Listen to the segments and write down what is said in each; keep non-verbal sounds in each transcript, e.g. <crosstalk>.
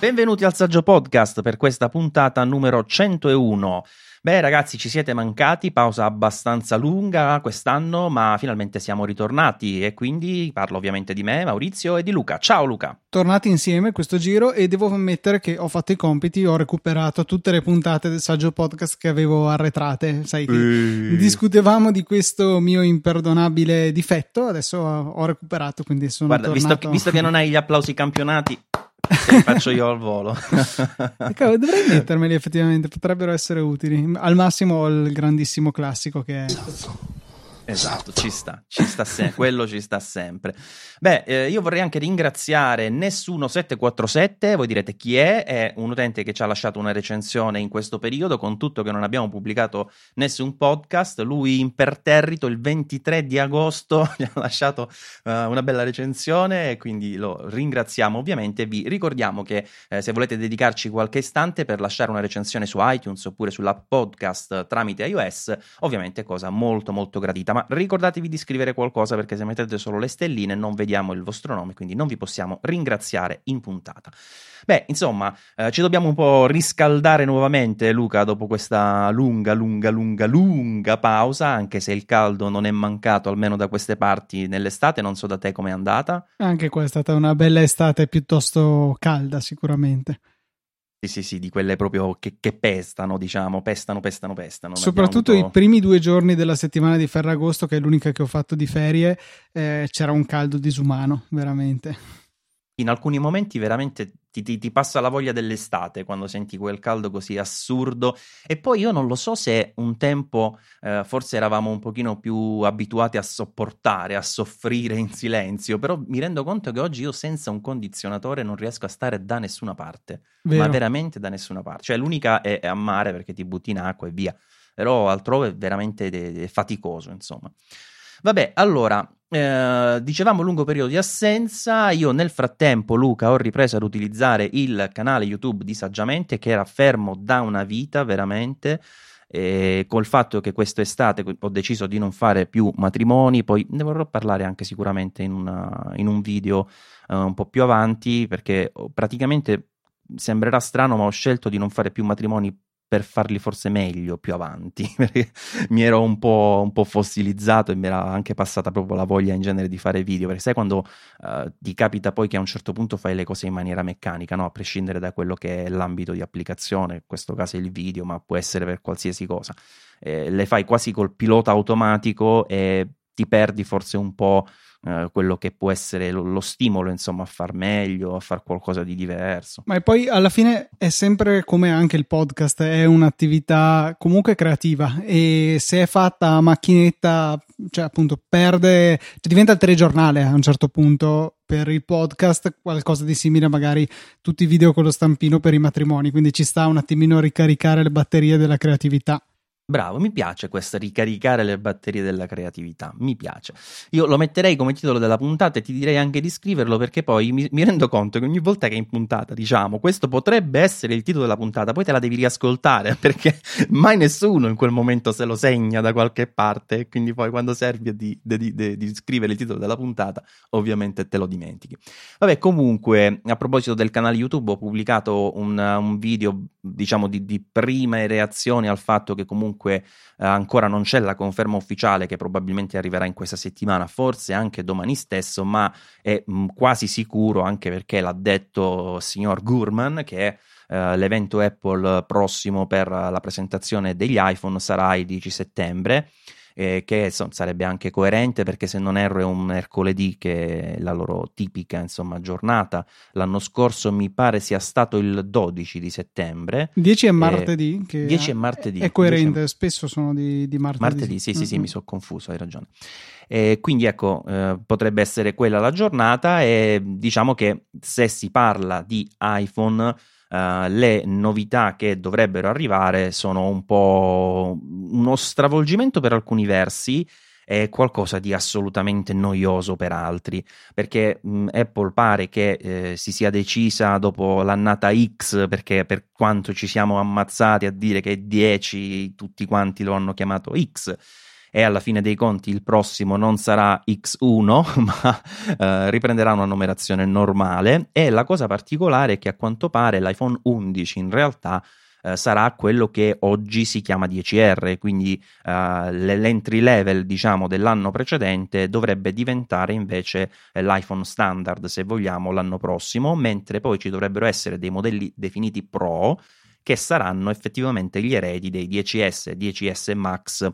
Benvenuti al Saggio Podcast per questa puntata numero 101. Beh ragazzi ci siete mancati, pausa abbastanza lunga quest'anno ma finalmente siamo ritornati e quindi parlo ovviamente di me, Maurizio e di Luca. Ciao Luca! Tornati insieme questo giro e devo ammettere che ho fatto i compiti, ho recuperato tutte le puntate del Saggio Podcast che avevo arretrate, sai che Eeeh. discutevamo di questo mio imperdonabile difetto, adesso ho recuperato quindi sono Guarda, visto, tornato... che- visto che non hai gli applausi <laughs> campionati, faccio io al volo. <laughs> Cavolo, dovrei mettermeli effettivamente, potrebbero essere utili. Al massimo ho il grandissimo classico che è... Esatto, ci sta, ci sta sempre, quello ci sta sempre. Beh, eh, io vorrei anche ringraziare Nessuno747, voi direte chi è? È un utente che ci ha lasciato una recensione in questo periodo, con tutto che non abbiamo pubblicato nessun podcast, lui imperterrito il 23 di agosto <laughs> gli ha lasciato eh, una bella recensione e quindi lo ringraziamo ovviamente. Vi ricordiamo che eh, se volete dedicarci qualche istante per lasciare una recensione su iTunes oppure sull'app podcast tramite iOS, ovviamente cosa molto molto gradita, ma ricordatevi di scrivere qualcosa perché se mettete solo le stelline non vediamo il vostro nome, quindi non vi possiamo ringraziare in puntata. Beh, insomma, eh, ci dobbiamo un po' riscaldare nuovamente, Luca, dopo questa lunga, lunga, lunga, lunga pausa, anche se il caldo non è mancato almeno da queste parti nell'estate, non so da te com'è andata. Anche qua è stata una bella estate piuttosto calda sicuramente. Sì, sì, sì, di quelle proprio che, che pestano, diciamo, pestano, pestano, pestano. Soprattutto i primi due giorni della settimana di Ferragosto, che è l'unica che ho fatto di ferie, eh, c'era un caldo disumano, veramente. In alcuni momenti veramente ti, ti- ti passa la voglia dell'estate quando senti quel caldo così assurdo. E poi io non lo so se un tempo eh, forse eravamo un pochino più abituati a sopportare, a soffrire in silenzio, però mi rendo conto che oggi io senza un condizionatore non riesco a stare da nessuna parte, Vero. ma veramente da nessuna parte. Cioè l'unica è, è a mare perché ti butti in acqua e via, però altrove è veramente de- de- faticoso, insomma. Vabbè, allora, eh, dicevamo lungo periodo di assenza, io nel frattempo, Luca, ho ripreso ad utilizzare il canale YouTube di Saggiamente che era fermo da una vita veramente. E col fatto che quest'estate ho deciso di non fare più matrimoni, poi ne vorrò parlare anche sicuramente in, una- in un video eh, un po' più avanti, perché ho- praticamente sembrerà strano, ma ho scelto di non fare più matrimoni per farli forse meglio più avanti, <laughs> perché mi ero un po', un po' fossilizzato e mi era anche passata proprio la voglia in genere di fare video, perché sai quando eh, ti capita poi che a un certo punto fai le cose in maniera meccanica, no? a prescindere da quello che è l'ambito di applicazione, in questo caso è il video, ma può essere per qualsiasi cosa, Eh, le fai quasi col pilota automatico e ti perdi forse un po' eh, quello che può essere lo, lo stimolo, insomma, a far meglio, a far qualcosa di diverso. Ma poi alla fine è sempre come anche il podcast, è un'attività comunque creativa e se è fatta a macchinetta, cioè appunto perde, cioè diventa il telegiornale a un certo punto per il podcast, qualcosa di simile magari tutti i video con lo stampino per i matrimoni, quindi ci sta un attimino a ricaricare le batterie della creatività. Bravo, mi piace questa ricaricare le batterie della creatività, mi piace. Io lo metterei come titolo della puntata e ti direi anche di scriverlo perché poi mi, mi rendo conto che ogni volta che in puntata diciamo questo potrebbe essere il titolo della puntata, poi te la devi riascoltare <laughs> perché mai nessuno in quel momento se lo segna da qualche parte e quindi poi quando serve di, di- di- di scrivere il titolo della puntata ovviamente te lo dimentichi. Vabbè, comunque, a proposito del canale YouTube, ho pubblicato un, un video, diciamo, di, di prime reazioni al fatto che comunque eh, ancora non c'è la conferma ufficiale che probabilmente arriverà in questa settimana, forse anche domani stesso, ma è mh, quasi sicuro anche perché l'ha detto il signor Gurman che eh, l'evento Apple prossimo per la presentazione degli iPhone sarà il 10 settembre eh, che insomma, sarebbe anche coerente perché se non erro è un mercoledì che è la loro tipica insomma, giornata. L'anno scorso mi pare sia stato il 12 di settembre. 10 è martedì, che 10 è martedì. è coerente, 10 è- spesso sono di, di martedì. Martedì, sì, sì, sì, Mm-mm. mi sono confuso, hai ragione. E quindi ecco, eh, potrebbe essere quella la giornata e diciamo che se si parla di iPhone, eh, le novità che dovrebbero arrivare sono un po' uno stravolgimento per alcuni versi e qualcosa di assolutamente noioso per altri, perché mh, Apple pare che eh, si sia decisa dopo l'annata X, perché per quanto ci siamo ammazzati a dire che è 10, tutti quanti lo hanno chiamato X, e alla fine dei conti il prossimo non sarà X1 <laughs> ma eh, riprenderà una numerazione normale. E la cosa particolare è che a quanto pare l'iPhone 11 in realtà eh, sarà quello che oggi si chiama 10R, quindi eh, l'entry level diciamo dell'anno precedente dovrebbe diventare invece eh, l'iPhone standard se vogliamo l'anno prossimo, mentre poi ci dovrebbero essere dei modelli definiti Pro che saranno effettivamente gli eredi dei 10S, 10S Max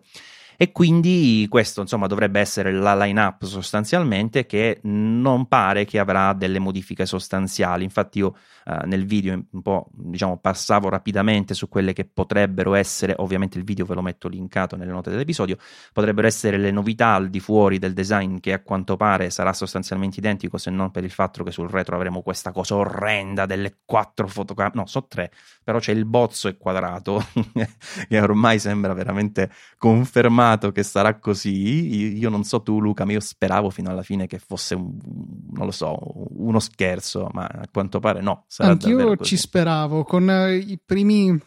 e quindi questo insomma dovrebbe essere la line-up sostanzialmente che non pare che avrà delle modifiche sostanziali. Infatti io eh, nel video un po' diciamo passavo rapidamente su quelle che potrebbero essere, ovviamente il video ve lo metto linkato nelle note dell'episodio, potrebbero essere le novità al di fuori del design che a quanto pare sarà sostanzialmente identico se non per il fatto che sul retro avremo questa cosa orrenda delle quattro fotocamere, no, so tre, però c'è il bozzo e quadrato <laughs> che ormai sembra veramente confermato confermato che sarà così. Io non so tu, Luca, ma io speravo fino alla fine che fosse un, non lo so, uno scherzo, ma a quanto pare no. Anch'io ci speravo con eh, i primi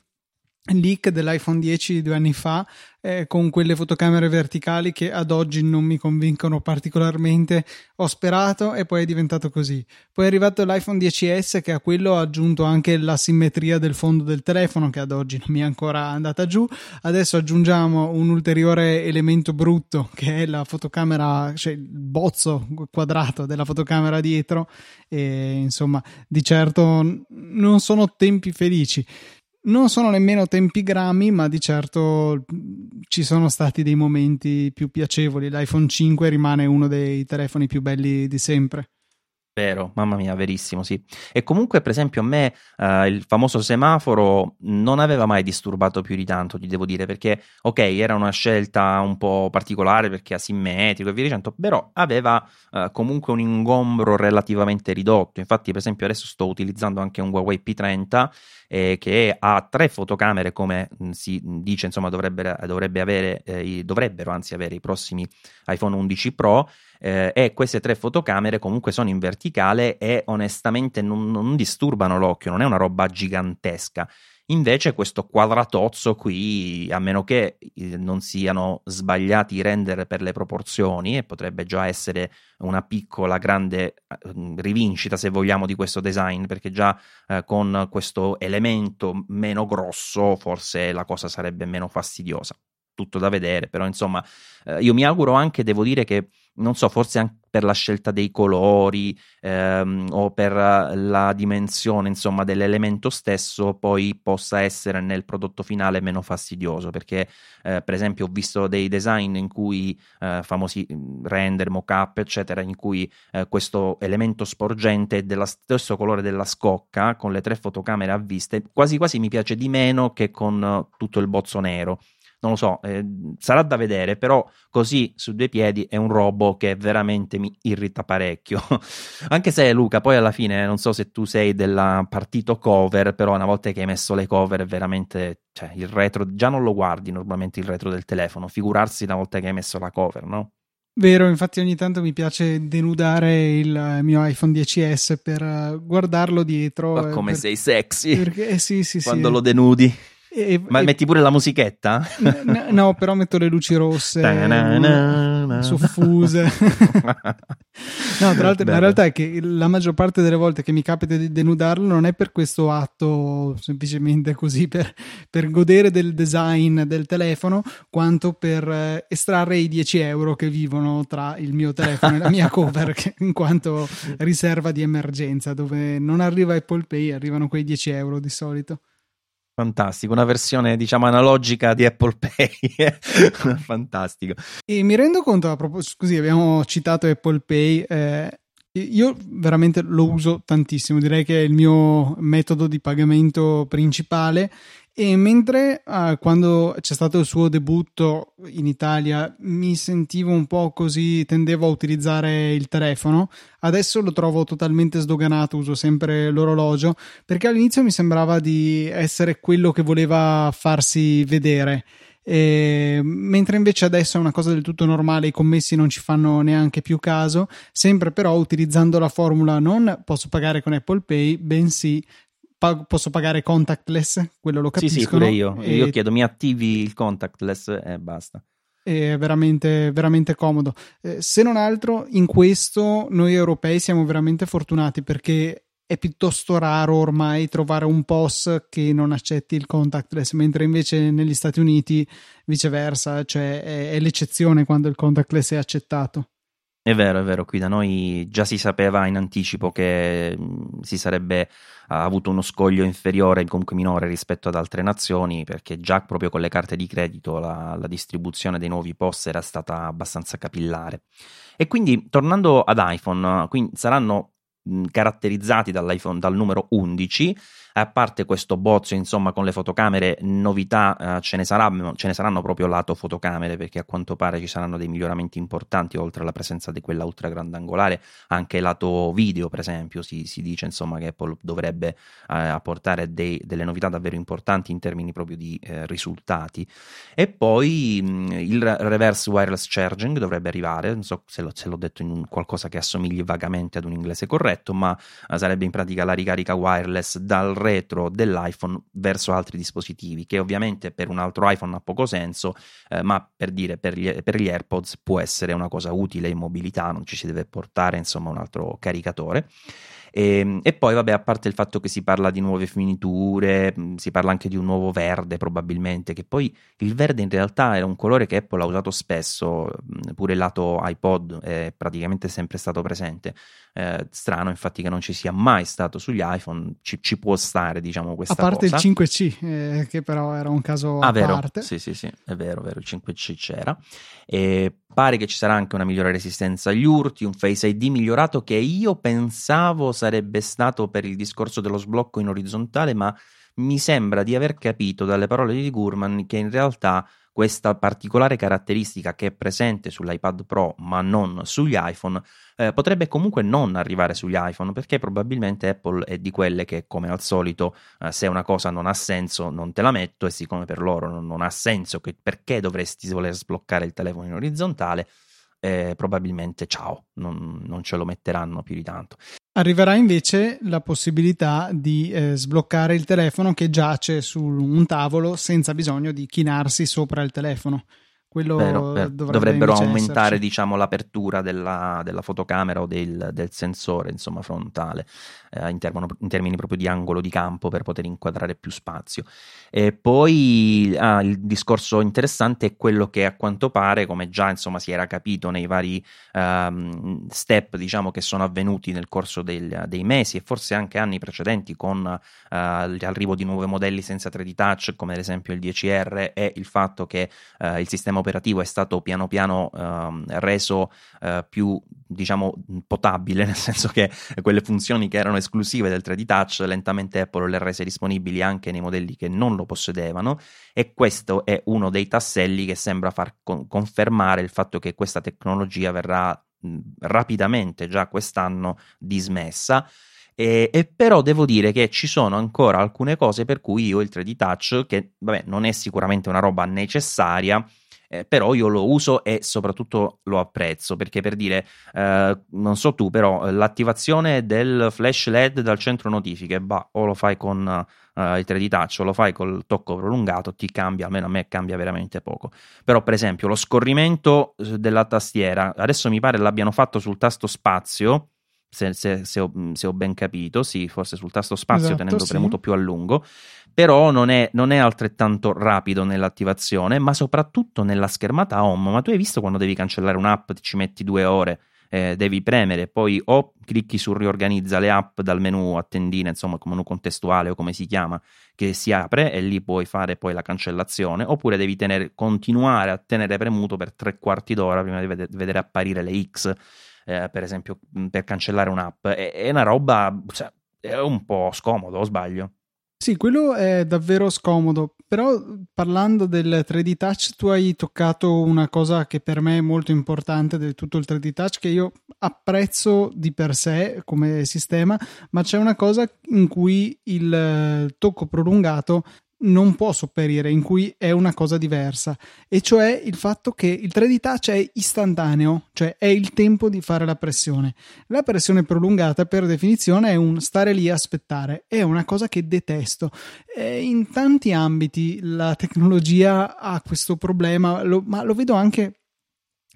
leak dell'iPhone 10 di due anni fa eh, con quelle fotocamere verticali che ad oggi non mi convincono particolarmente. Ho sperato e poi è diventato così. Poi è arrivato l'iPhone 10s che a quello ha aggiunto anche la simmetria del fondo del telefono che ad oggi non mi è ancora andata giù. Adesso aggiungiamo un ulteriore elemento brutto che è la fotocamera cioè il bozzo quadrato della fotocamera dietro. E insomma di certo non sono tempi felici non sono nemmeno tempi grammi, ma di certo ci sono stati dei momenti più piacevoli. L'iPhone 5 rimane uno dei telefoni più belli di sempre. Vero, mamma mia, verissimo, sì. E comunque, per esempio, a me eh, il famoso semaforo non aveva mai disturbato più di tanto, ti devo dire, perché, ok, era una scelta un po' particolare perché asimmetrico e via dicendo, però aveva eh, comunque un ingombro relativamente ridotto. Infatti, per esempio, adesso sto utilizzando anche un Huawei P30 eh, che ha tre fotocamere, come mh, si dice, insomma, dovrebbe, dovrebbe avere, eh, dovrebbero anzi avere i prossimi iPhone 11 Pro eh, e queste tre fotocamere comunque sono in verticale e onestamente non, non disturbano l'occhio, non è una roba gigantesca. Invece questo quadratozzo qui, a meno che eh, non siano sbagliati i render per le proporzioni, e potrebbe già essere una piccola, grande eh, rivincita, se vogliamo, di questo design, perché già eh, con questo elemento meno grosso forse la cosa sarebbe meno fastidiosa. Tutto da vedere, però insomma, eh, io mi auguro anche, devo dire che non so, forse anche per la scelta dei colori ehm, o per la dimensione, insomma, dell'elemento stesso, poi possa essere nel prodotto finale meno fastidioso. Perché, eh, per esempio, ho visto dei design in cui eh, famosi mm, render, mock-up, eccetera, in cui eh, questo elemento sporgente è dello stesso colore della scocca, con le tre fotocamere a viste, quasi quasi mi piace di meno che con tutto il bozzo nero non lo so, eh, sarà da vedere, però così su due piedi è un robo che veramente mi irrita parecchio. <laughs> Anche se Luca, poi alla fine non so se tu sei del partito cover, però una volta che hai messo le cover veramente, cioè il retro, già non lo guardi normalmente il retro del telefono, figurarsi una volta che hai messo la cover, no? Vero, infatti ogni tanto mi piace denudare il mio iPhone 10S per guardarlo dietro. Ma come per... sei sexy perché, eh, sì, sì, quando sì. lo denudi. E, Ma e, metti pure la musichetta? N- no, però metto le luci rosse suffuse. <laughs> no, tra l'altro, la realtà è che la maggior parte delle volte che mi capita di denudarlo non è per questo atto semplicemente così per, per godere del design del telefono, quanto per eh, estrarre i 10 euro che vivono tra il mio telefono e la mia cover, che, in quanto riserva di emergenza, dove non arriva Apple Pay, arrivano quei 10 euro di solito. Fantastico, una versione diciamo analogica di Apple Pay. <laughs> Fantastico. E mi rendo conto, a proposito, scusi, abbiamo citato Apple Pay. Eh, io veramente lo uso tantissimo, direi che è il mio metodo di pagamento principale e mentre uh, quando c'è stato il suo debutto in Italia mi sentivo un po' così, tendevo a utilizzare il telefono, adesso lo trovo totalmente sdoganato, uso sempre l'orologio perché all'inizio mi sembrava di essere quello che voleva farsi vedere. E, mentre invece adesso è una cosa del tutto normale, i commessi non ci fanno neanche più caso, sempre però utilizzando la formula non posso pagare con Apple Pay, bensì pag- posso pagare contactless, quello lo capisco. Sì, sì, pure io. E... Io chiedo mi attivi il contactless e basta. è veramente, veramente comodo. Eh, se non altro, in questo noi europei siamo veramente fortunati perché è piuttosto raro ormai trovare un POS che non accetti il contactless, mentre invece negli Stati Uniti viceversa, cioè è, è l'eccezione quando il contactless è accettato. È vero, è vero, qui da noi già si sapeva in anticipo che si sarebbe avuto uno scoglio inferiore, comunque minore rispetto ad altre nazioni, perché già proprio con le carte di credito la, la distribuzione dei nuovi POS era stata abbastanza capillare. E quindi tornando ad iPhone, quindi saranno caratterizzati dall'iPhone dal numero 11 a parte questo bozzo, insomma, con le fotocamere, novità eh, ce, ne sarà, ce ne saranno proprio lato fotocamere, perché a quanto pare ci saranno dei miglioramenti importanti, oltre alla presenza di quella ultra grandangolare, anche lato video, per esempio, si, si dice insomma che Apple dovrebbe eh, apportare dei, delle novità davvero importanti in termini proprio di eh, risultati. E poi mh, il reverse wireless charging dovrebbe arrivare, non so se, lo, se l'ho detto in un, qualcosa che assomigli vagamente ad un inglese corretto, ma eh, sarebbe in pratica la ricarica wireless dal retro dell'iPhone verso altri dispositivi, che ovviamente per un altro iPhone ha poco senso, eh, ma per dire per gli, per gli, AirPods può essere una cosa utile in mobilità, non ci si deve portare insomma un altro caricatore. E, ehm, e, poi, vabbè, a parte il fatto che si parla di nuove finiture, si parla anche di un nuovo verde, probabilmente. Che poi il verde in realtà era un colore che Apple ha usato spesso, pure il lato iPod è praticamente sempre stato presente. Eh, strano, infatti, che non ci sia mai stato sugli iPhone. Ci, ci può stare, diciamo, questa cosa. A parte cosa. il 5C, eh, che però era un caso ah, a vero. parte. Sì, sì, sì, è vero, vero, il 5C c'era. E pare che ci sarà anche una migliore resistenza agli urti, un Face ID migliorato che io pensavo sarebbe stato per il discorso dello sblocco in orizzontale, ma mi sembra di aver capito dalle parole di Gurman che in realtà questa particolare caratteristica che è presente sull'iPad Pro ma non sugli iPhone eh, potrebbe comunque non arrivare sugli iPhone perché probabilmente Apple è di quelle che come al solito eh, se una cosa non ha senso non te la metto e siccome per loro non, non ha senso che, perché dovresti voler sbloccare il telefono in orizzontale eh, probabilmente ciao, non, non, ce lo metteranno più di tanto. Arriverà invece la possibilità di eh, sbloccare il telefono che giace su un tavolo senza bisogno di chinarsi sopra il telefono. Quello vero, vero. dovrebbero aumentare esserci. diciamo, l'apertura della, della, fotocamera o del, del, sensore insomma, frontale eh, in, termino, in, termini proprio di angolo di campo per poter inquadrare più spazio. E poi ah, il discorso interessante è quello che a quanto pare, come già insomma, si era capito nei vari um, step diciamo, che sono avvenuti nel corso del, dei mesi e forse anche anni precedenti con uh, l'arrivo di nuovi modelli senza 3D touch come ad esempio il 10R e il fatto che uh, il sistema operativo è stato piano piano uh, reso uh, più diciamo potabile <laughs> nel senso che quelle funzioni che erano esclusive del 3D Touch lentamente Apple le rese disponibili anche nei modelli che non lo possedevano e questo è uno dei tasselli che sembra far con- confermare il fatto che questa tecnologia verrà mh, rapidamente già quest'anno dismessa. E, e, però devo dire che ci sono ancora alcune cose per cui io il 3D Touch, che vabbè non è sicuramente una roba necessaria, eh, però io lo uso e soprattutto lo apprezzo perché per dire, eh, non so tu, però l'attivazione del flash LED dal centro notifiche, bah, o lo fai con uh, il 3D touch o lo fai col tocco prolungato, ti cambia, almeno a me cambia veramente poco. Però per esempio lo scorrimento eh, della tastiera, adesso mi pare l'abbiano fatto sul tasto spazio, se, se, se, ho, se, ho, ben capito, sì, forse sul tasto spazio esatto, tenendo sì. premuto più a lungo, però non è, non è, altrettanto rapido nell'attivazione, ma soprattutto nella schermata home. Ma tu hai visto quando devi cancellare un'app, ci metti due ore, eh, devi premere, poi o clicchi su riorganizza le app dal menu a tendina, insomma, come menu contestuale o come si chiama, che si apre e lì puoi fare poi la cancellazione, oppure devi tenere, continuare a tenere premuto per tre quarti d'ora prima di vedere, vedere apparire le X eh, per esempio per cancellare un'app, è, è una roba, cioè, è un po' scomodo, o sbaglio? Sì, quello è davvero scomodo, però parlando del 3D Touch tu hai toccato una cosa che per me è molto importante del tutto il 3D Touch che io apprezzo di per sé come sistema, ma c'è una cosa in cui il tocco prolungato non può sopperire, in cui è una cosa diversa, e cioè il fatto che il 3D touch è istantaneo, cioè è il tempo di fare la pressione. La pressione prolungata, per definizione, è un stare lì a aspettare, è una cosa che detesto. E in tanti ambiti la tecnologia ha questo problema, lo, ma lo vedo anche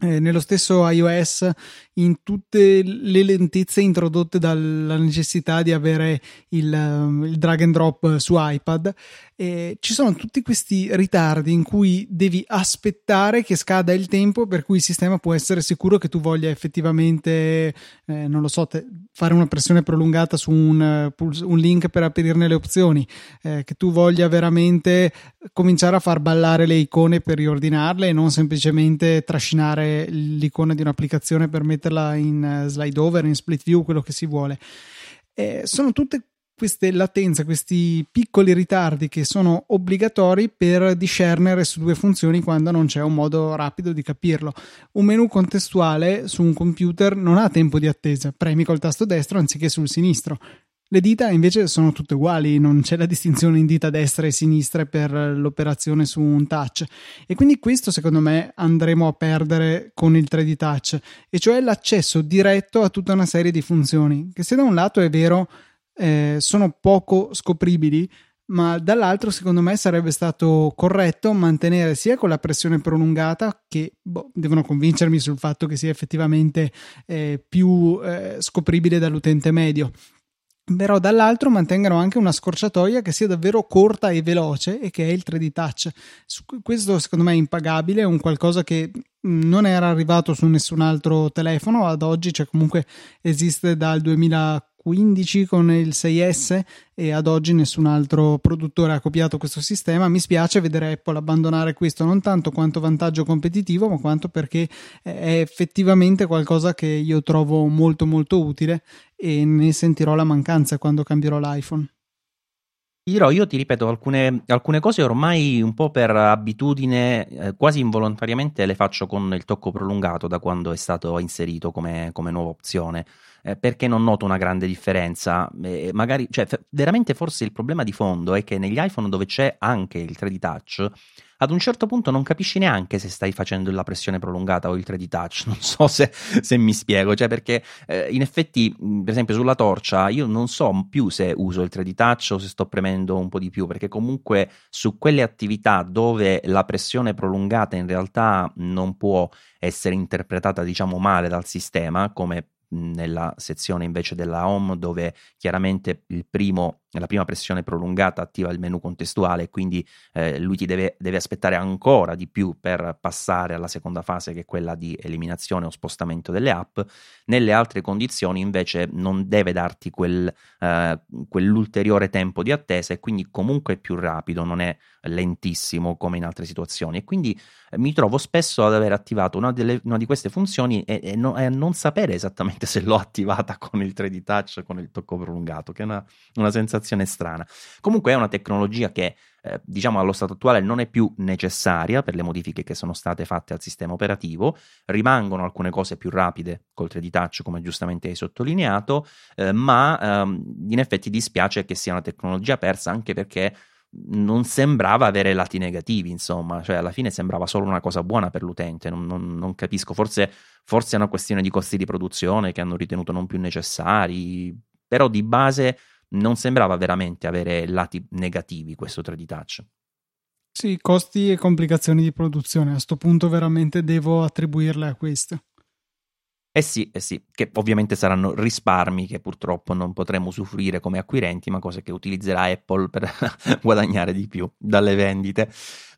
eh, nello stesso iOS in tutte le lentezze introdotte dalla necessità di avere il, um, il drag and drop su iPad eh, ci sono tutti questi ritardi in cui devi aspettare che scada il tempo per cui il sistema può essere sicuro che tu voglia effettivamente eh, non lo so te, fare una pressione prolungata su un, un, link per aprirne le opzioni eh, che tu voglia veramente cominciare a far ballare le icone per riordinarle e non semplicemente trascinare l'icona di un'applicazione per metterla metterla in eh, slide over, in split view, quello che si vuole. Eh, sono tutte queste latenze, questi piccoli ritardi che sono obbligatori per discernere su due funzioni quando non c'è un modo rapido di capirlo. Un menu contestuale su un computer non ha tempo di attesa, premi col tasto destro anziché sul sinistro. Le dita invece sono tutte uguali, non c'è la distinzione in dita destra e sinistra per l'operazione su un touch. E quindi questo secondo me andremo a perdere con il 3D touch, e cioè l'accesso diretto a tutta una serie di funzioni, che se da un lato è vero eh, sono poco scopribili, ma dall'altro secondo me sarebbe stato corretto mantenere sia con la pressione prolungata che boh, devono convincermi sul fatto che sia effettivamente eh, più eh, scopribile dall'utente medio però dall'altro mantengano anche una scorciatoia che sia davvero corta e veloce e che è il 3D touch. Questo secondo me è impagabile, è un qualcosa che non era arrivato su nessun altro telefono ad oggi, cioè comunque esiste dal 2004 15 con il 6S e ad oggi nessun altro produttore ha copiato questo sistema. Mi spiace vedere Apple abbandonare questo non tanto quanto vantaggio competitivo, ma quanto perché è effettivamente qualcosa che io trovo molto molto utile e ne sentirò la mancanza quando cambierò l'iPhone. Ti dirò, io ti ripeto, alcune, alcune cose ormai un po' per abitudine, eh, quasi involontariamente le faccio con il tocco prolungato da quando è stato inserito come, come nuova opzione eh, perché non noto una grande differenza. Eh, magari, cioè, f- veramente forse il problema di fondo è che negli iPhone dove c'è anche il 3D Touch, ad un certo punto non capisci neanche se stai facendo la pressione prolungata o il 3D touch. <laughs> Non so se, se mi spiego, cioè perché eh, in effetti, per esempio, sulla torcia io non so più se uso il 3D touch o se sto premendo un po' di più, perché comunque su quelle attività dove la pressione prolungata in realtà non può essere interpretata, diciamo, male dal sistema, come nella sezione invece della home dove chiaramente primo, la prima pressione prolungata attiva il menu contestuale quindi eh, lui ti deve, deve, aspettare ancora di più per passare alla seconda fase che è quella di eliminazione o spostamento delle app. Nelle altre condizioni invece non deve darti quel, eh, quell'ulteriore tempo di attesa e quindi comunque è più rapido non è lentissimo come in altre situazioni. E quindi eh, mi trovo spesso ad aver attivato una, delle, una di queste funzioni e, e, no, e, non sapere esattamente se l'ho attivata con il 3D touch, con il tocco prolungato, che è una, una sensazione strana. Comunque è una tecnologia che eh, diciamo allo stato attuale non è più necessaria per le modifiche che sono state fatte al sistema operativo, rimangono alcune cose più rapide col 3D touch come giustamente hai sottolineato, eh, ma ehm, in effetti dispiace che sia una tecnologia persa anche perché non sembrava avere lati negativi, insomma, cioè alla fine sembrava solo una cosa buona per l'utente, non, non, non capisco, forse, forse, è una questione di costi di produzione che hanno ritenuto non più necessari, però di base non sembrava veramente avere lati negativi questo 3D Touch. Sì, costi e complicazioni di produzione, a questo punto veramente devo attribuirle a questo. Eh sì, eh sì, che ovviamente saranno risparmi che purtroppo non potremo usufruire come acquirenti, ma cose che utilizzerà Apple per <laughs> guadagnare di più dalle vendite.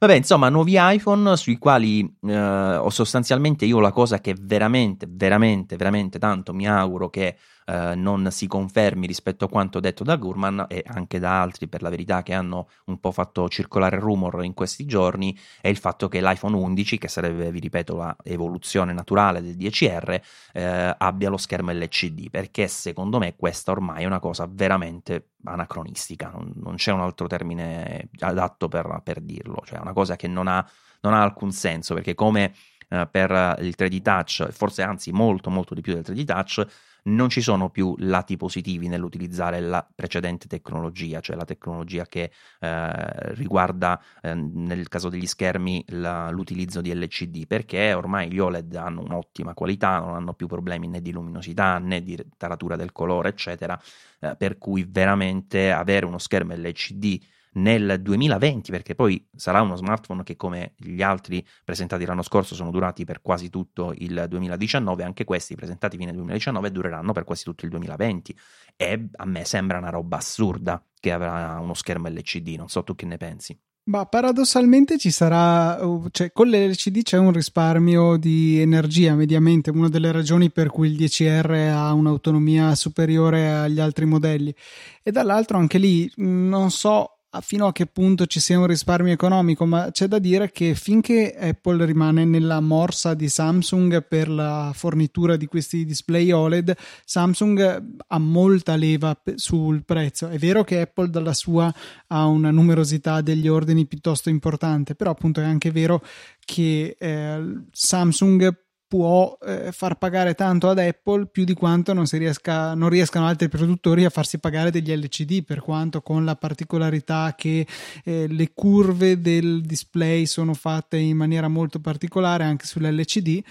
Vabbè, insomma, nuovi iPhone sui quali eh, ho sostanzialmente io la cosa che veramente, veramente, veramente tanto mi auguro che eh, non si confermi rispetto a quanto detto da Gurman e anche da altri per la verità che hanno un po' fatto circolare rumor in questi giorni è il fatto che l'iPhone 11 che sarebbe vi ripeto la evoluzione naturale del 10R eh, abbia lo schermo LCD perché secondo me questa ormai è una cosa veramente anacronistica non, non c'è un altro termine adatto per, per dirlo cioè è una cosa che non ha, non ha alcun senso perché come eh, per il 3D Touch, forse anzi molto molto di più del 3D Touch, non ci sono più lati positivi nell'utilizzare la precedente tecnologia, cioè la tecnologia che eh, riguarda eh, nel caso degli schermi la, l'utilizzo di LCD, perché ormai gli OLED hanno un'ottima qualità, non hanno più problemi né di luminosità né di taratura del colore, eccetera, eh, per cui veramente avere uno schermo LCD nel 2020, perché poi sarà uno smartphone che come gli altri presentati l'anno scorso sono durati per quasi tutto il 2019, anche questi presentati fine 2019 dureranno per quasi tutto il 2020 e a me sembra una roba assurda che avrà uno schermo LCD, non so tu che ne pensi. Ma paradossalmente ci sarà, cioè con l'LCD c'è un risparmio di energia mediamente, una delle ragioni per cui il 10R ha un'autonomia superiore agli altri modelli. E dall'altro anche lì non so fino a che punto ci sia un risparmio economico, ma c'è da dire che finché Apple rimane nella morsa di Samsung per la fornitura di questi display OLED, Samsung ha molta leva sul prezzo. È vero che Apple dalla sua ha una numerosità degli ordini piuttosto importante, però appunto è anche vero che eh, Samsung può eh, far pagare tanto ad Apple più di quanto non, riesca, non, riescano altri produttori a farsi pagare degli LCD, per quanto con la particolarità che eh, le curve del display sono fatte in maniera molto particolare anche sull'LCD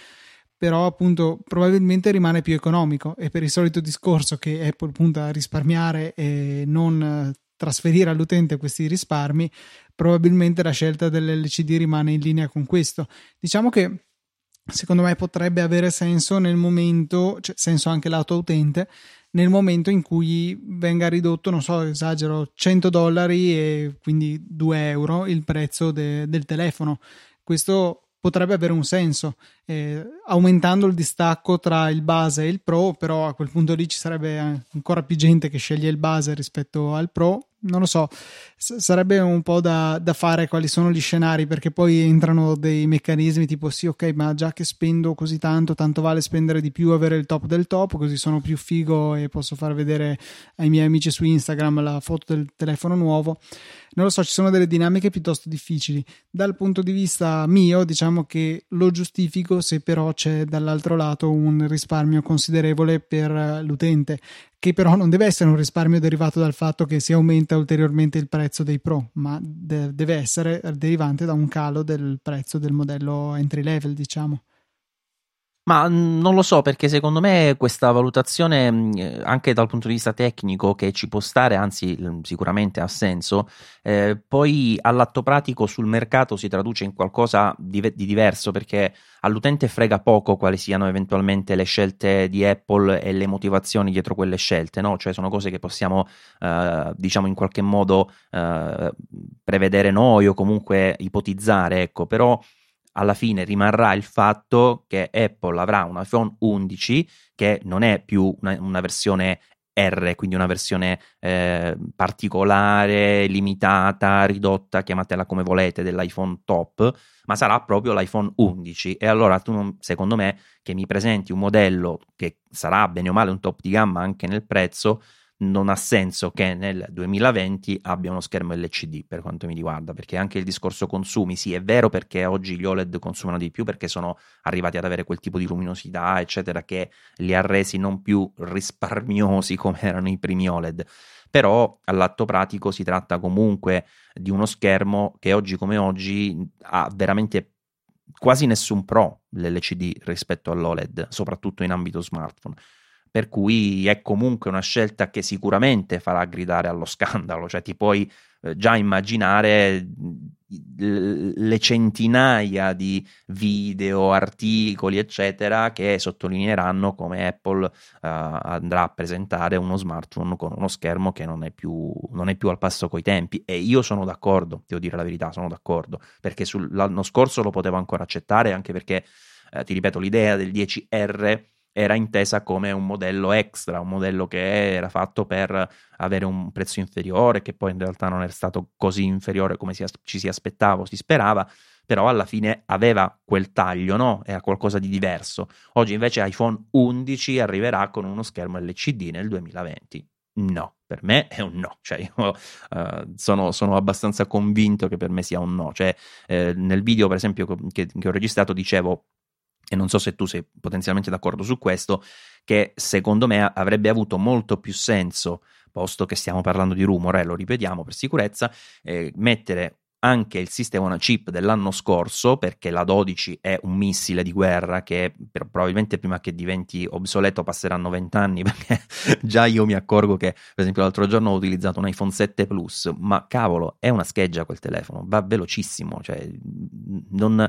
però appunto probabilmente rimane più economico e per il solito discorso che Apple punta a risparmiare e non eh, trasferire all'utente questi risparmi, probabilmente la scelta dell'LCD rimane in linea con questo. Diciamo che secondo me potrebbe avere senso nel momento, cioè senso anche lato utente, nel momento in cui venga ridotto, non so, esagero, 100 dollari e quindi 2 euro il prezzo de- del telefono. Questo potrebbe avere un senso, eh, aumentando il distacco tra il base e il pro, però a quel punto lì ci sarebbe ancora più gente che sceglie il base rispetto al pro non lo so, S- sarebbe un po' da, da, fare quali sono gli scenari perché poi entrano dei meccanismi tipo sì ok ma già che spendo così tanto tanto vale spendere di più avere il top del top così sono più figo e posso far vedere ai miei amici su Instagram la foto del telefono nuovo non lo so, ci sono delle dinamiche piuttosto difficili. Dal punto di vista mio, diciamo che lo giustifico se però c'è dall'altro lato un risparmio considerevole per l'utente che però non deve essere un risparmio derivato dal fatto che si aumenta ulteriormente il prezzo dei Pro, ma de- deve essere derivante da un calo del prezzo del modello entry level, diciamo. Ma mm, non lo so perché secondo me questa valutazione mm, anche dal punto di vista tecnico che ci può stare, anzi sicuramente ha senso, eh, poi all'atto pratico sul mercato si traduce in qualcosa di, di, diverso perché all'utente frega poco quali siano eventualmente le scelte di Apple e le motivazioni dietro quelle scelte, no? Cioè sono cose che possiamo eh, diciamo in qualche modo eh, prevedere noi o comunque ipotizzare, ecco, però alla fine rimarrà il fatto che Apple avrà un iPhone 11 che non è più una, una versione R, quindi una versione eh, particolare, limitata, ridotta, chiamatela come volete, dell'iPhone top, ma sarà proprio l'iPhone 11. E allora tu, secondo me, che mi presenti un modello che sarà bene o male un top di gamma anche nel prezzo, non ha senso che nel 2020 abbia uno schermo LCD per quanto mi riguarda, perché anche il discorso consumi, sì, è vero perché oggi gli OLED consumano di più perché sono arrivati ad avere quel tipo di luminosità, eccetera, che li ha resi non più risparmiosi come erano i primi OLED. Però all'atto pratico si tratta comunque di uno schermo che oggi come oggi ha veramente quasi nessun pro l'LCD rispetto all'OLED, soprattutto in ambito smartphone per cui è comunque una scelta che sicuramente farà gridare allo scandalo, cioè ti puoi eh, già immaginare le centinaia di video, articoli, eccetera, che sottolineeranno come Apple uh, andrà a presentare uno smartphone con uno schermo che non è, più, non è più al passo coi tempi. E io sono d'accordo, devo dire la verità, sono d'accordo, perché l'anno scorso lo potevo ancora accettare, anche perché, eh, ti ripeto, l'idea del 10R era intesa come un modello extra, un modello che era fatto per avere un prezzo inferiore, che poi in realtà non era stato così inferiore come si, ci si aspettava o si sperava, però alla fine aveva quel taglio, no? Era qualcosa di diverso. Oggi invece iPhone 11 arriverà con uno schermo LCD nel 2020. No, per me è un no, cioè io uh, sono, sono, abbastanza convinto che per me sia un no, cioè eh, nel video per esempio che, che ho registrato dicevo e non so se tu sei potenzialmente d'accordo su questo, che secondo me avrebbe avuto molto più senso, posto che stiamo parlando di rumore, lo ripetiamo per sicurezza, eh, mettere anche il sistema on chip dell'anno scorso, perché la 12 è un missile di guerra che per, probabilmente prima che diventi obsoleto passeranno 20 anni, <laughs> perché già io mi accorgo che, per esempio, l'altro giorno ho utilizzato un iPhone 7 Plus, ma cavolo, è una scheggia quel telefono, va velocissimo, cioè, non,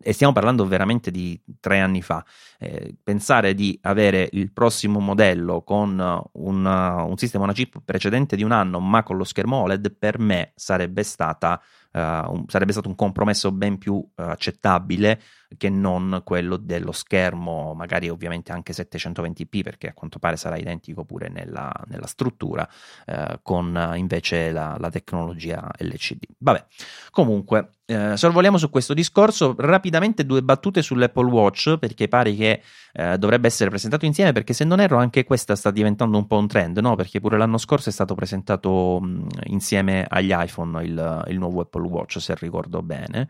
e stiamo parlando veramente di tre anni fa. Eh, pensare di avere il prossimo modello con un, un sistema on chip precedente di un anno, ma con lo schermo OLED, per me sarebbe stata un, sarebbe stato un compromesso ben più uh, accettabile che non quello dello schermo, magari ovviamente anche 720p, perché a quanto pare sarà identico pure nella, nella struttura, uh, con invece la, la, tecnologia LCD. Vabbè, comunque, eh, sorvoliamo su questo discorso. Rapidamente due battute sull'Apple Watch, perché pare che eh, dovrebbe essere presentato insieme, perché se non erro anche questa sta diventando un po' un trend, no? Perché pure l'anno scorso è stato presentato mh, insieme agli iPhone il, il nuovo Apple Watch, se ricordo bene.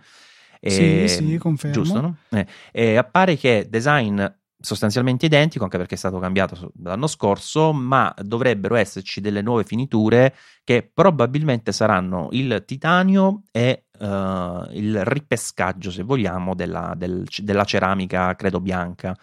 E, sì, sì, confermo. Giusto, no? Eh, e appare che design sostanzialmente identico, anche perché è stato cambiato l'anno scorso, ma dovrebbero esserci delle nuove finiture che probabilmente saranno il titanio e uh, il ripescaggio, se vogliamo, della, del, della ceramica, credo bianca.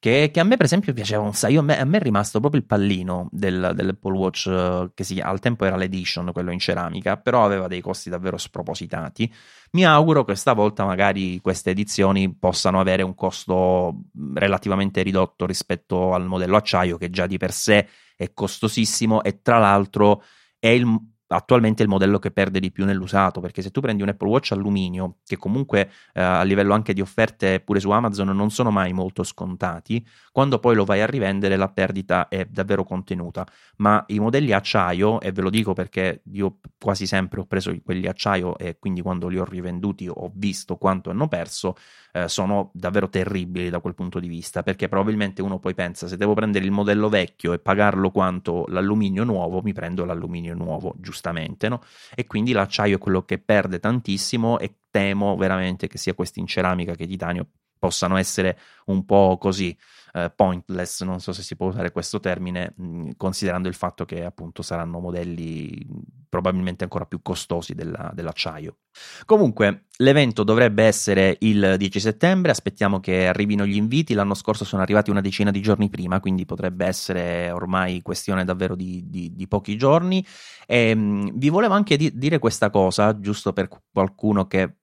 Che, che, a me, per esempio, piaceva un sacco. A me, a me è rimasto proprio il pallino del, dell'Apple Watch, uh, che si, al tempo era l'Edition, quello in ceramica, però aveva dei costi davvero spropositati. Mi auguro che stavolta magari queste edizioni possano avere un costo relativamente ridotto rispetto al modello acciaio, che già di per sé è costosissimo e tra l'altro è il attualmente il modello che perde di più nell'usato, perché se tu prendi un Apple Watch alluminio, che comunque eh, a livello anche di offerte pure su Amazon non sono mai molto scontati, quando poi lo vai a rivendere la perdita è davvero contenuta, ma i modelli acciaio, e ve lo dico perché io quasi sempre ho preso quelli acciaio e quindi quando li ho rivenduti ho visto quanto hanno perso, eh, sono davvero terribili da quel punto di vista, perché probabilmente uno poi pensa se devo prendere il modello vecchio e pagarlo quanto l'alluminio nuovo, mi prendo l'alluminio nuovo, giustamente, no? E quindi l'acciaio è quello che perde tantissimo e temo veramente che sia questi in ceramica che titanio possano essere un po' così eh, pointless, non so se si può usare questo termine, mh, considerando il fatto che appunto saranno modelli probabilmente ancora più costosi della, dell'acciaio. Comunque, l'evento dovrebbe essere il 10 settembre, aspettiamo che arrivino gli inviti, l'anno scorso sono arrivati una decina di giorni prima, quindi potrebbe essere ormai questione davvero di, di, di pochi giorni. E, mh, vi volevo anche di- dire questa cosa, giusto per qualcuno che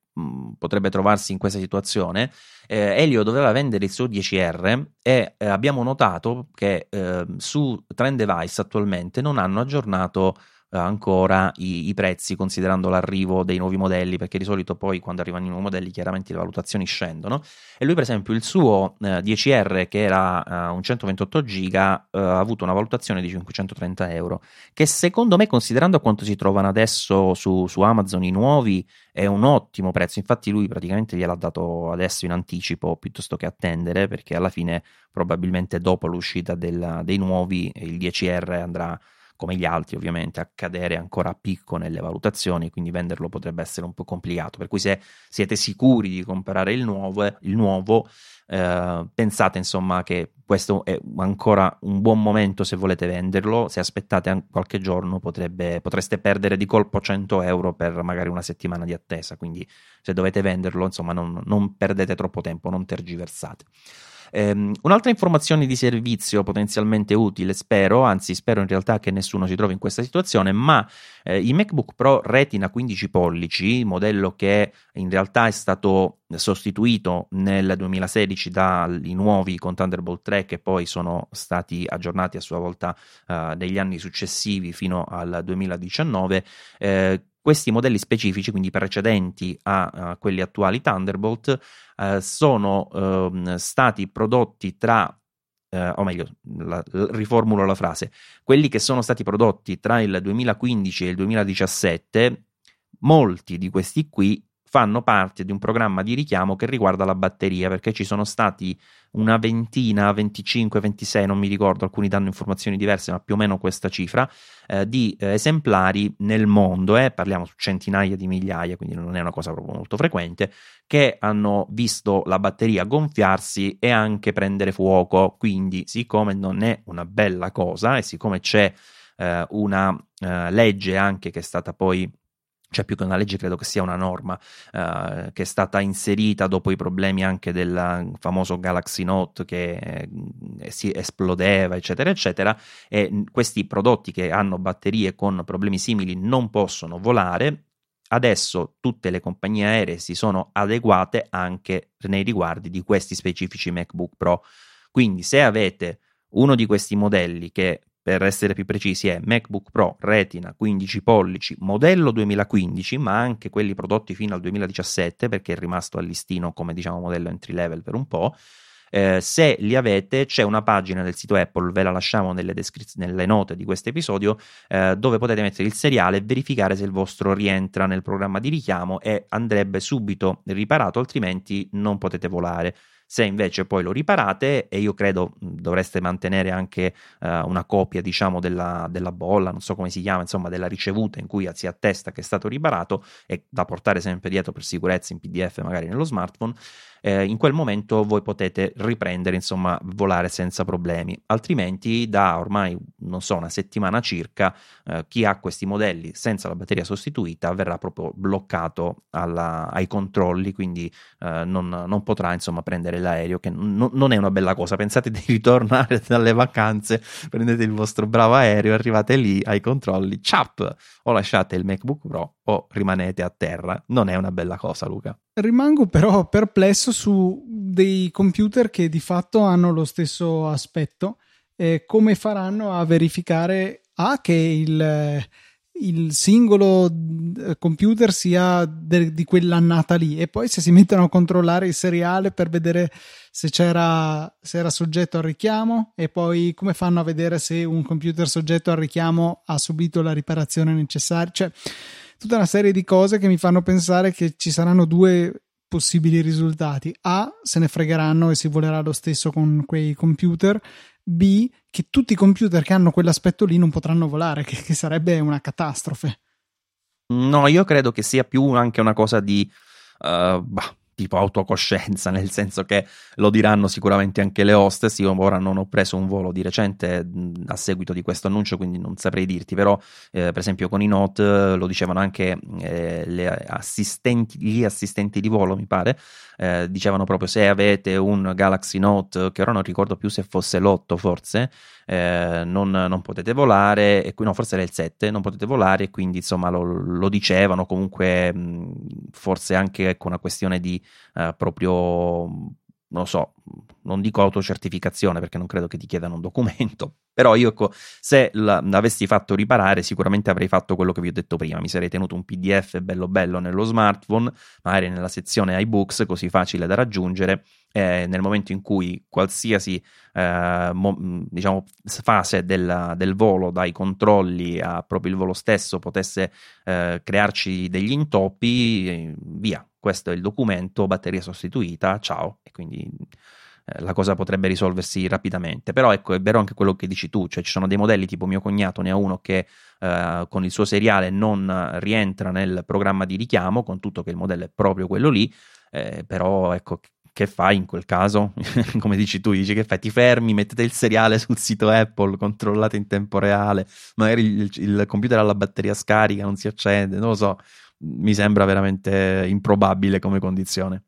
potrebbe trovarsi in questa situazione eh, Elio doveva vendere il suo 10R e eh, abbiamo notato che eh, su Trend Device attualmente non hanno aggiornato ancora i, i, prezzi considerando l'arrivo dei nuovi modelli perché di solito poi quando arrivano i nuovi modelli chiaramente le valutazioni scendono. E lui per esempio il suo eh, 10R che era uh, un 128 giga uh, ha avuto una valutazione di 530 euro che secondo me considerando quanto si trovano adesso su, su Amazon i nuovi è un ottimo prezzo. Infatti lui praticamente gliel'ha dato adesso in anticipo piuttosto che attendere perché alla fine probabilmente dopo l'uscita del, dei nuovi il 10R andrà come gli altri ovviamente, a cadere ancora a picco nelle valutazioni, quindi venderlo potrebbe essere un po' complicato. Per cui se siete sicuri di comprare il nuovo, il nuovo eh, pensate insomma che questo è ancora un buon momento se volete venderlo, se aspettate qualche giorno potrebbe, potreste perdere di colpo 100 euro per magari una settimana di attesa, quindi se dovete venderlo insomma non, non perdete troppo tempo, non tergiversate. Um, un'altra informazione di servizio potenzialmente utile, spero, anzi spero in realtà che nessuno si trovi in questa situazione, ma eh, i MacBook Pro Retina 15 pollici, modello che in realtà è stato sostituito nel 2016 dai nuovi con Thunderbolt 3 che poi sono stati aggiornati a sua volta uh, negli anni successivi fino al 2019. Eh, questi modelli specifici, quindi precedenti a, a quelli attuali Thunderbolt, eh, sono eh, stati prodotti tra eh, o meglio, la, riformulo la frase, quelli che sono stati prodotti tra il 2015 e il 2017, molti di questi qui fanno parte di un programma di richiamo che riguarda la batteria, perché ci sono stati una ventina, 25, 26, non mi ricordo, alcuni danno informazioni diverse, ma più o meno questa cifra, eh, di eh, esemplari nel mondo, eh, parliamo su centinaia di migliaia, quindi non è una cosa proprio molto frequente, che hanno visto la batteria gonfiarsi e anche prendere fuoco, quindi siccome non è una bella cosa e siccome c'è eh, una eh, legge anche che è stata poi cioè più che una legge credo che sia una norma uh, che è stata inserita dopo i problemi anche del famoso Galaxy Note che eh, si esplodeva eccetera eccetera. E questi prodotti che hanno batterie con problemi simili non possono volare. Adesso tutte le compagnie aeree si sono adeguate anche nei riguardi di questi specifici MacBook Pro. Quindi se avete uno di questi modelli che per essere più precisi è MacBook Pro Retina 15 pollici modello 2015 ma anche quelli prodotti fino al 2017 perché è rimasto al listino come diciamo modello entry level per un po' eh, se li avete c'è una pagina del sito Apple ve la lasciamo nelle, descriz- nelle note di questo episodio eh, dove potete mettere il seriale e verificare se il vostro rientra nel programma di richiamo e andrebbe subito riparato altrimenti non potete volare se invece poi lo riparate, e io credo dovreste mantenere anche uh, una copia, diciamo, della, della, bolla, non so come si chiama, insomma, della ricevuta in cui si attesta che è stato riparato e da portare sempre dietro per sicurezza in PDF, magari nello smartphone eh, in quel momento voi potete riprendere, insomma, volare senza problemi. Altrimenti, da ormai, non so, una settimana circa, eh, chi ha questi modelli senza la batteria sostituita verrà proprio bloccato alla, ai controlli, quindi eh, non, non, potrà, insomma, prendere l'aereo, che n- non è una bella cosa. Pensate di <laughs> ritornare dalle vacanze, prendete il vostro bravo aereo, arrivate lì ai controlli, ciap, o lasciate il MacBook Pro o rimanete a terra. Non è una bella cosa, Luca. Rimango però perplesso su dei computer che di fatto hanno lo stesso aspetto. Eh, come faranno a verificare A che il, il singolo eh, computer sia de, di quell'annata lì e poi se si mettono a controllare il seriale per vedere se, c'era, se era soggetto al richiamo e poi come fanno a vedere se un computer soggetto al richiamo ha subito la riparazione necessaria. Cioè, tutta una serie di cose che mi fanno pensare che ci saranno due possibili risultati. A, se ne fregheranno e si volerà lo stesso con quei computer. B, che tutti i computer che hanno quell'aspetto lì non potranno volare, <laughs> che, che sarebbe una catastrofe. No, io credo che sia più anche una cosa di... Uh, bah tipo autocoscienza, <laughs> nel senso che lo diranno sicuramente anche le hostess. Io ora non ho preso un volo di recente a seguito di questo annuncio, quindi non saprei dirti, però eh, per esempio con i Note eh, lo dicevano anche eh, assistenti, gli assistenti di volo, mi pare, eh, dicevano proprio se avete un Galaxy Note, che ora non ricordo più se fosse l'8 forse, eh, non, non, potete volare, e, no, forse era il 7, non potete volare, e quindi insomma lo, lo dicevano comunque, mh, forse anche ecco, una questione di eh, proprio non lo so, non dico autocertificazione perché non credo che ti chiedano un documento, <laughs> però io ecco, se l'avessi fatto riparare sicuramente avrei fatto quello che vi ho detto prima, mi sarei tenuto un PDF bello bello nello smartphone, magari nella sezione iBooks, così facile da raggiungere, eh, nel momento in cui qualsiasi eh, mo, diciamo, fase del, del, volo, dai controlli a proprio il volo stesso, potesse eh, crearci degli intoppi, via, questo è il documento, batteria sostituita, ciao, e quindi eh, la cosa potrebbe risolversi rapidamente. Però ecco, è vero anche quello che dici tu, cioè ci sono dei modelli tipo mio cognato ne ha uno che eh, con il suo seriale non rientra nel programma di richiamo, con tutto che il modello è proprio quello lì, eh, però ecco che fai in quel caso? <laughs> Come dici tu, dici che fai? Ti fermi, mettete il seriale sul sito Apple, controllate in tempo reale, magari il, il computer ha la batteria scarica, non si accende, non lo so mi sembra veramente improbabile come condizione.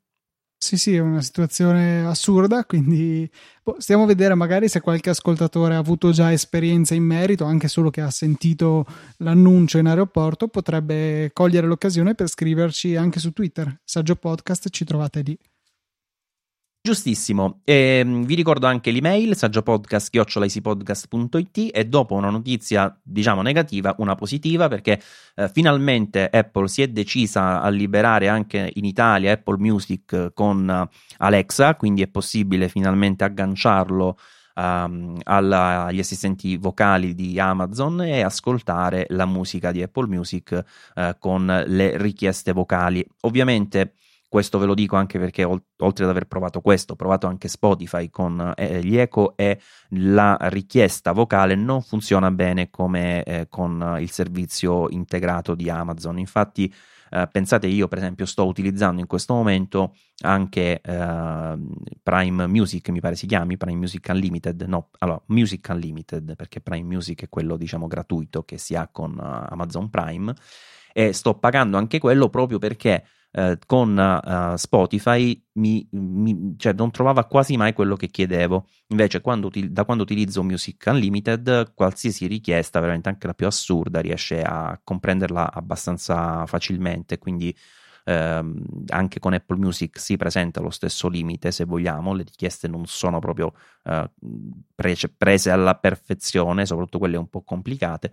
Sì, sì, è una situazione assurda, quindi boh, stiamo a vedere magari se qualche ascoltatore ha avuto già esperienza in merito, anche solo che ha sentito l'annuncio in aeroporto, potrebbe cogliere l'occasione per scriverci anche su Twitter. Saggio Podcast, ci trovate lì. Giustissimo, e, ehm, vi ricordo anche l'email saggiopodcast.it e dopo una notizia diciamo negativa, una positiva perché eh, finalmente Apple si è decisa a liberare anche in Italia Apple Music con Alexa, quindi è possibile finalmente agganciarlo um, alla, agli assistenti vocali di Amazon e ascoltare la musica di Apple Music uh, con le richieste vocali. Ovviamente questo ve lo dico anche perché oltre ad aver provato questo, ho provato anche Spotify con eh, gli eco e la richiesta vocale non funziona bene come eh, con il servizio integrato di Amazon. Infatti, eh, pensate, io per esempio sto utilizzando in questo momento anche eh, Prime Music, mi pare si chiami Prime Music Unlimited, no, allora Music Unlimited perché Prime Music è quello diciamo gratuito che si ha con uh, Amazon Prime e sto pagando anche quello proprio perché eh, con uh, Spotify mi, mi, cioè non trovava quasi mai quello che chiedevo. Invece, quando, da quando utilizzo Music Unlimited, qualsiasi richiesta, veramente anche la più assurda, riesce a comprenderla abbastanza facilmente. Quindi ehm, anche con Apple Music si presenta lo stesso limite, se vogliamo. Le richieste non sono proprio eh, prese alla perfezione, soprattutto quelle un po' complicate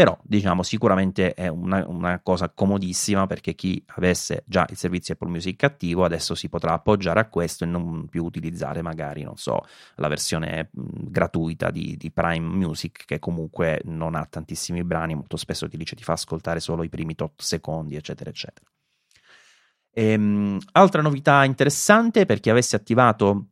però diciamo sicuramente è una, una, cosa comodissima perché chi avesse già il servizio Apple Music attivo adesso si potrà appoggiare a questo e non più utilizzare magari non so la versione gratuita di, di, Prime Music che comunque non ha tantissimi brani molto spesso ti dice ti fa ascoltare solo i primi tot secondi eccetera eccetera. Ehm, altra novità interessante per chi avesse attivato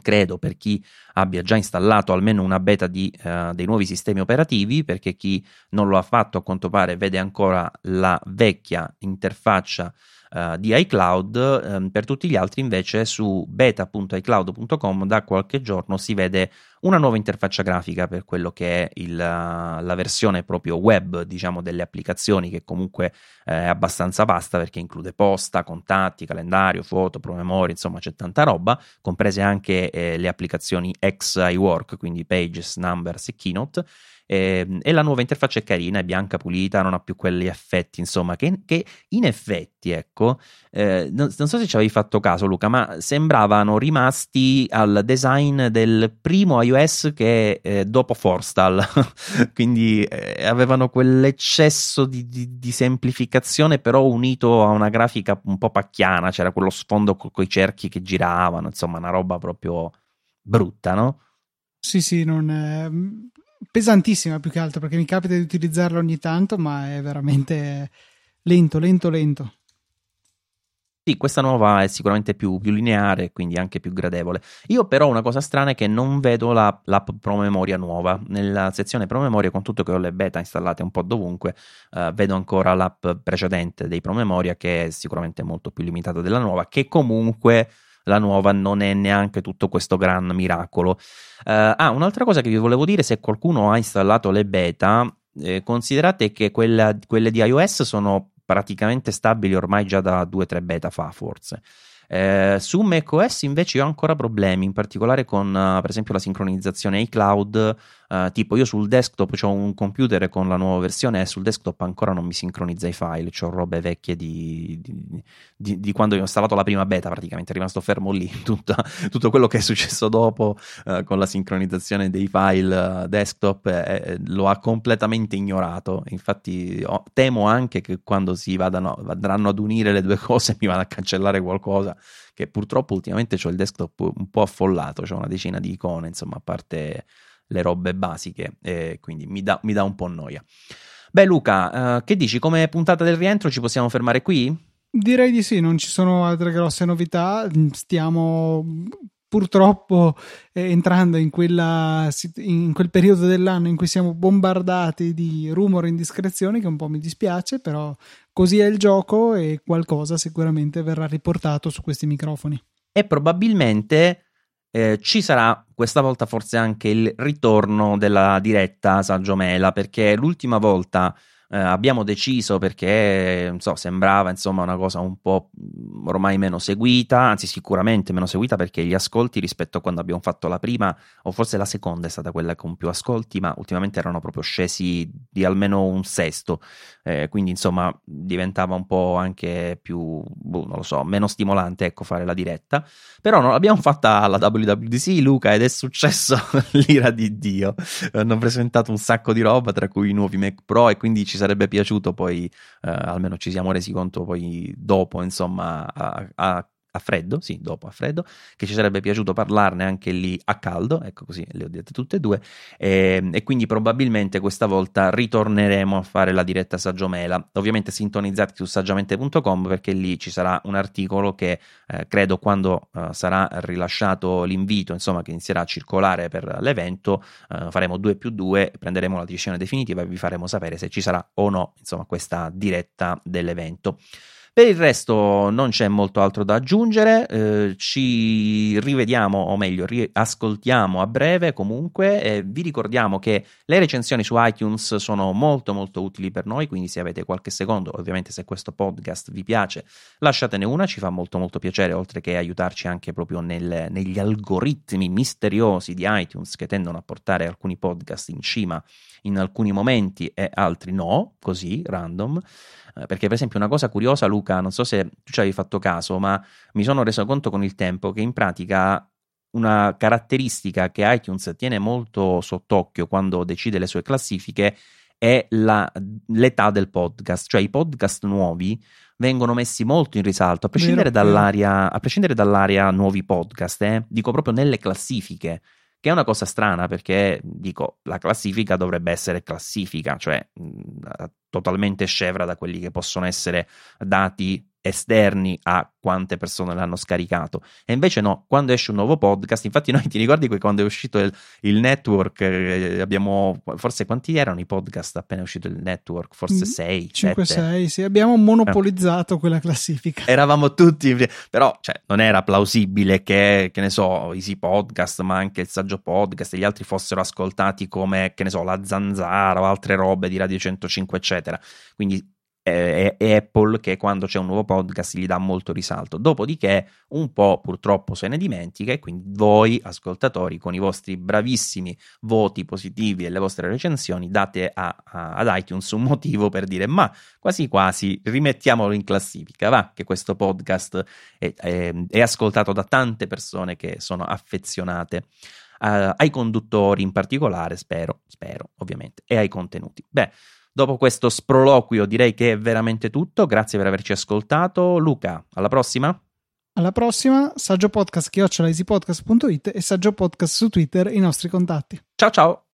credo per chi abbia già installato almeno una beta di, uh, dei nuovi sistemi operativi, perché chi non lo ha fatto a quanto pare vede ancora la vecchia interfaccia uh, di iCloud, um, per tutti gli altri invece su beta.icloud.com da qualche giorno si vede una nuova interfaccia grafica per quello che è il, la versione proprio web diciamo delle applicazioni che comunque è abbastanza vasta perché include posta, contatti, calendario, foto, promemoria, insomma c'è tanta roba, comprese anche eh, le applicazioni ex iWork, quindi Pages, Numbers e Keynote e, ehm, e, la nuova interfaccia è carina, è bianca pulita, non ha più quegli effetti, insomma, che, che in effetti, ecco, eh, non, non, so se ci avevi fatto caso Luca, ma sembravano rimasti al design del primo iOS che è eh, dopo Forstall, <laughs> quindi eh, avevano quell'eccesso di, di, di, semplificazione però unito a una grafica un po' pacchiana, c'era quello sfondo con i cerchi che giravano, insomma, una roba proprio brutta, no? Sì, sì, non è pesantissima più che altro perché mi capita di utilizzarla ogni tanto, ma è veramente lento, lento, lento. Sì, questa nuova è sicuramente più, più, lineare, quindi anche più gradevole. Io però una cosa strana è che non vedo la, l'app promemoria nuova. Nella sezione promemoria, con tutto che ho le beta installate un po' dovunque, uh, vedo ancora l'app precedente dei promemoria che è sicuramente molto più limitata della nuova, che comunque la nuova non è neanche tutto questo gran miracolo. Uh, ah, un'altra cosa che vi volevo dire, se qualcuno ha installato le beta, eh, considerate che quella, quelle di iOS sono praticamente stabili ormai già da 2-3 beta fa forse. Eh, su macOS invece ho ancora problemi, in particolare con uh, per esempio la sincronizzazione iCloud Uh, tipo io sul desktop ho un computer con la nuova versione e sul desktop ancora non mi sincronizza i file, ho robe vecchie di, di, di, di, quando ho installato la prima beta praticamente, è rimasto fermo lì, <laughs> Tutta, tutto quello che è successo dopo uh, con la sincronizzazione dei file uh, desktop eh, lo ha completamente ignorato, infatti oh, temo anche che quando si vadano, andranno ad unire le due cose <laughs> mi vada a cancellare qualcosa che purtroppo ultimamente ho il desktop un po' affollato, ho una decina di icone, insomma, a parte le robe basiche, e quindi mi dà, mi dà un po' noia. Beh, Luca, uh, che dici? Come puntata del rientro ci possiamo fermare qui? Direi di sì, non ci sono altre grosse novità. Stiamo purtroppo eh, entrando in, quella, in quel periodo dell'anno in cui siamo bombardati di rumor e indiscrezioni, che un po' mi dispiace, però così è il gioco e qualcosa sicuramente verrà riportato su questi microfoni. E probabilmente eh, ci sarà questa volta forse anche il ritorno della diretta Saggio Mela, perché l'ultima volta eh, abbiamo deciso perché so, sembrava insomma una cosa un po' ormai meno seguita, anzi sicuramente meno seguita perché gli ascolti rispetto a quando abbiamo fatto la prima o forse la seconda è stata quella con più ascolti, ma ultimamente erano proprio scesi di almeno un sesto, eh, quindi insomma diventava un po' anche più, boh, non lo so, meno stimolante ecco fare la diretta, però non l'abbiamo fatta alla WWDC Luca ed è successo <laughs> l'ira di Dio, hanno presentato un sacco di roba tra cui i nuovi Mac Pro e quindi ci sarebbe piaciuto poi, eh, almeno ci siamo resi conto poi dopo, insomma, a, a, a freddo, sì, dopo a freddo, che ci sarebbe piaciuto parlarne anche lì a caldo, ecco così le ho dette tutte e due, e, ehm, e quindi probabilmente questa volta ritorneremo a fare la diretta Saggio Mela. Ovviamente sintonizzati su saggiamente.com perché lì ci sarà un articolo che eh, credo quando eh, sarà rilasciato l'invito, insomma, che inizierà a circolare per l'evento, eh, faremo due più due, prenderemo la decisione definitiva e vi faremo sapere se ci sarà o no, insomma, questa diretta dell'evento. Per il resto non c'è molto altro da aggiungere, eh, ci rivediamo o meglio riascoltiamo a breve comunque e vi ricordiamo che le recensioni su iTunes sono molto molto utili per noi, quindi se avete qualche secondo, ovviamente se questo podcast vi piace, lasciatene una, ci fa molto molto piacere oltre che aiutarci anche proprio nel, negli algoritmi misteriosi di iTunes che tendono a portare alcuni podcast in cima in alcuni momenti e altri no, così random. Eh, perché, per esempio, una cosa curiosa, Luca, non so se tu ci avevi fatto caso, ma mi sono reso conto con il tempo che in pratica una caratteristica che iTunes tiene molto sott'occhio quando decide le sue classifiche è la, l'età del podcast, cioè i podcast nuovi vengono messi molto in risalto, a prescindere, dall'area. A prescindere dall'area nuovi podcast, eh, dico proprio nelle classifiche che è una cosa strana perché dico la classifica dovrebbe essere classifica, cioè mh, totalmente scevra da quelli che possono essere dati esterni a quante persone l'hanno scaricato. E invece no, quando esce un nuovo podcast, infatti noi <laughs> ti ricordi che quando è uscito il, il network, eh, abbiamo, forse quanti erano i podcast appena è uscito il network? Forse 6, 5, 6, sì, abbiamo monopolizzato eh. quella classifica. <laughs> Eravamo tutti, però cioè, non era plausibile che, che ne so, Easy Podcast, ma anche il Saggio Podcast e gli altri fossero ascoltati come, che ne so, la Zanzara o altre robe di Radio 105, eccetera. Quindi è, è, Apple che quando c'è un nuovo podcast gli dà molto risalto. Dopodiché un po' purtroppo se ne dimentica e quindi voi ascoltatori con i vostri bravissimi voti positivi e le vostre recensioni date a, a, ad iTunes un motivo per dire ma quasi quasi rimettiamolo in classifica, va che questo podcast è, è, è ascoltato da tante persone che sono affezionate. Uh, ai conduttori in particolare, spero, spero ovviamente, e ai contenuti. Beh, Dopo questo sproloquio direi che è veramente tutto, grazie per averci ascoltato. Luca, alla prossima. Alla prossima, Saggio Podcast, chiocciolaeasypodcast.it e Saggio Podcast su Twitter, i nostri contatti. Ciao ciao!